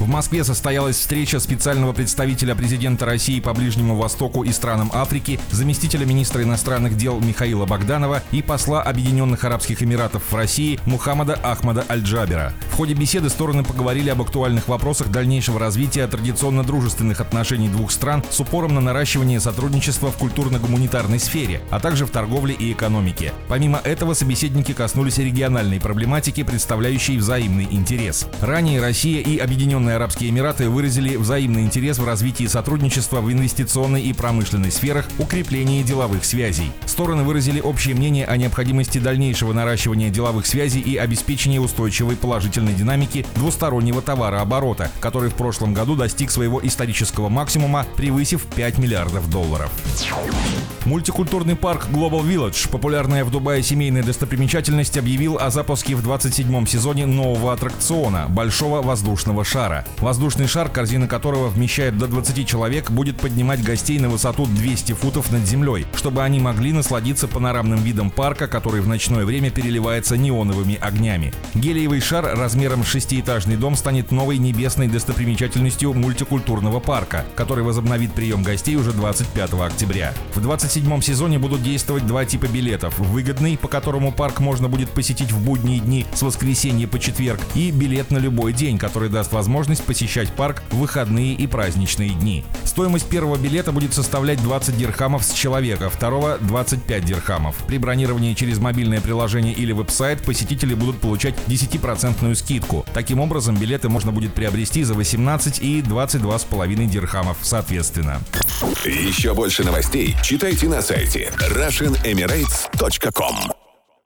В Москве состоялась встреча специального представителя президента России по Ближнему Востоку и странам Африки, заместителя министра иностранных дел Михаила Богданова и посла Объединенных Арабских Эмиратов в России Мухаммада Ахмада Аль-Джабера. В ходе беседы стороны поговорили об актуальных вопросах дальнейшего развития традиционно дружественных отношений двух стран с упором на наращивание сотрудничества в культурно-гуманитарной сфере, а также в торговле и экономике. Помимо этого, собеседники коснулись региональной проблематики, представляющей взаимный интерес. Ранее Россия и Объединенные Арабские Эмираты выразили взаимный интерес в развитии сотрудничества в инвестиционной и промышленной сферах, укреплении деловых связей. Стороны выразили общее мнение о необходимости дальнейшего наращивания деловых связей и обеспечения устойчивой положительной динамики двустороннего товарооборота, который в прошлом году достиг своего исторического максимума, превысив 5 миллиардов долларов. Мультикультурный парк Global Village, популярная в Дубае семейная достопримечательность, объявил о запуске в 27-м сезоне нового аттракциона – большого воздушного шара. Воздушный шар, корзина которого вмещает до 20 человек, будет поднимать гостей на высоту 200 футов над землей, чтобы они могли насладиться панорамным видом парка, который в ночное время переливается неоновыми огнями. Гелиевый шар размером с шестиэтажный дом станет новой небесной достопримечательностью мультикультурного парка, который возобновит прием гостей уже 25 октября. В 27 сезоне будут действовать два типа билетов. Выгодный, по которому парк можно будет посетить в будние дни с воскресенья по четверг, и билет на любой день, который даст возможность посещать парк в выходные и праздничные дни. Стоимость первого билета будет составлять 20 дирхамов с человека, второго 25 дирхамов. При бронировании через мобильное приложение или веб-сайт посетители будут получать 10% скидку. Таким образом, билеты можно будет приобрести за 18 и 22,5 дирхамов соответственно. Еще больше новостей читайте на сайте RussianEmirates.com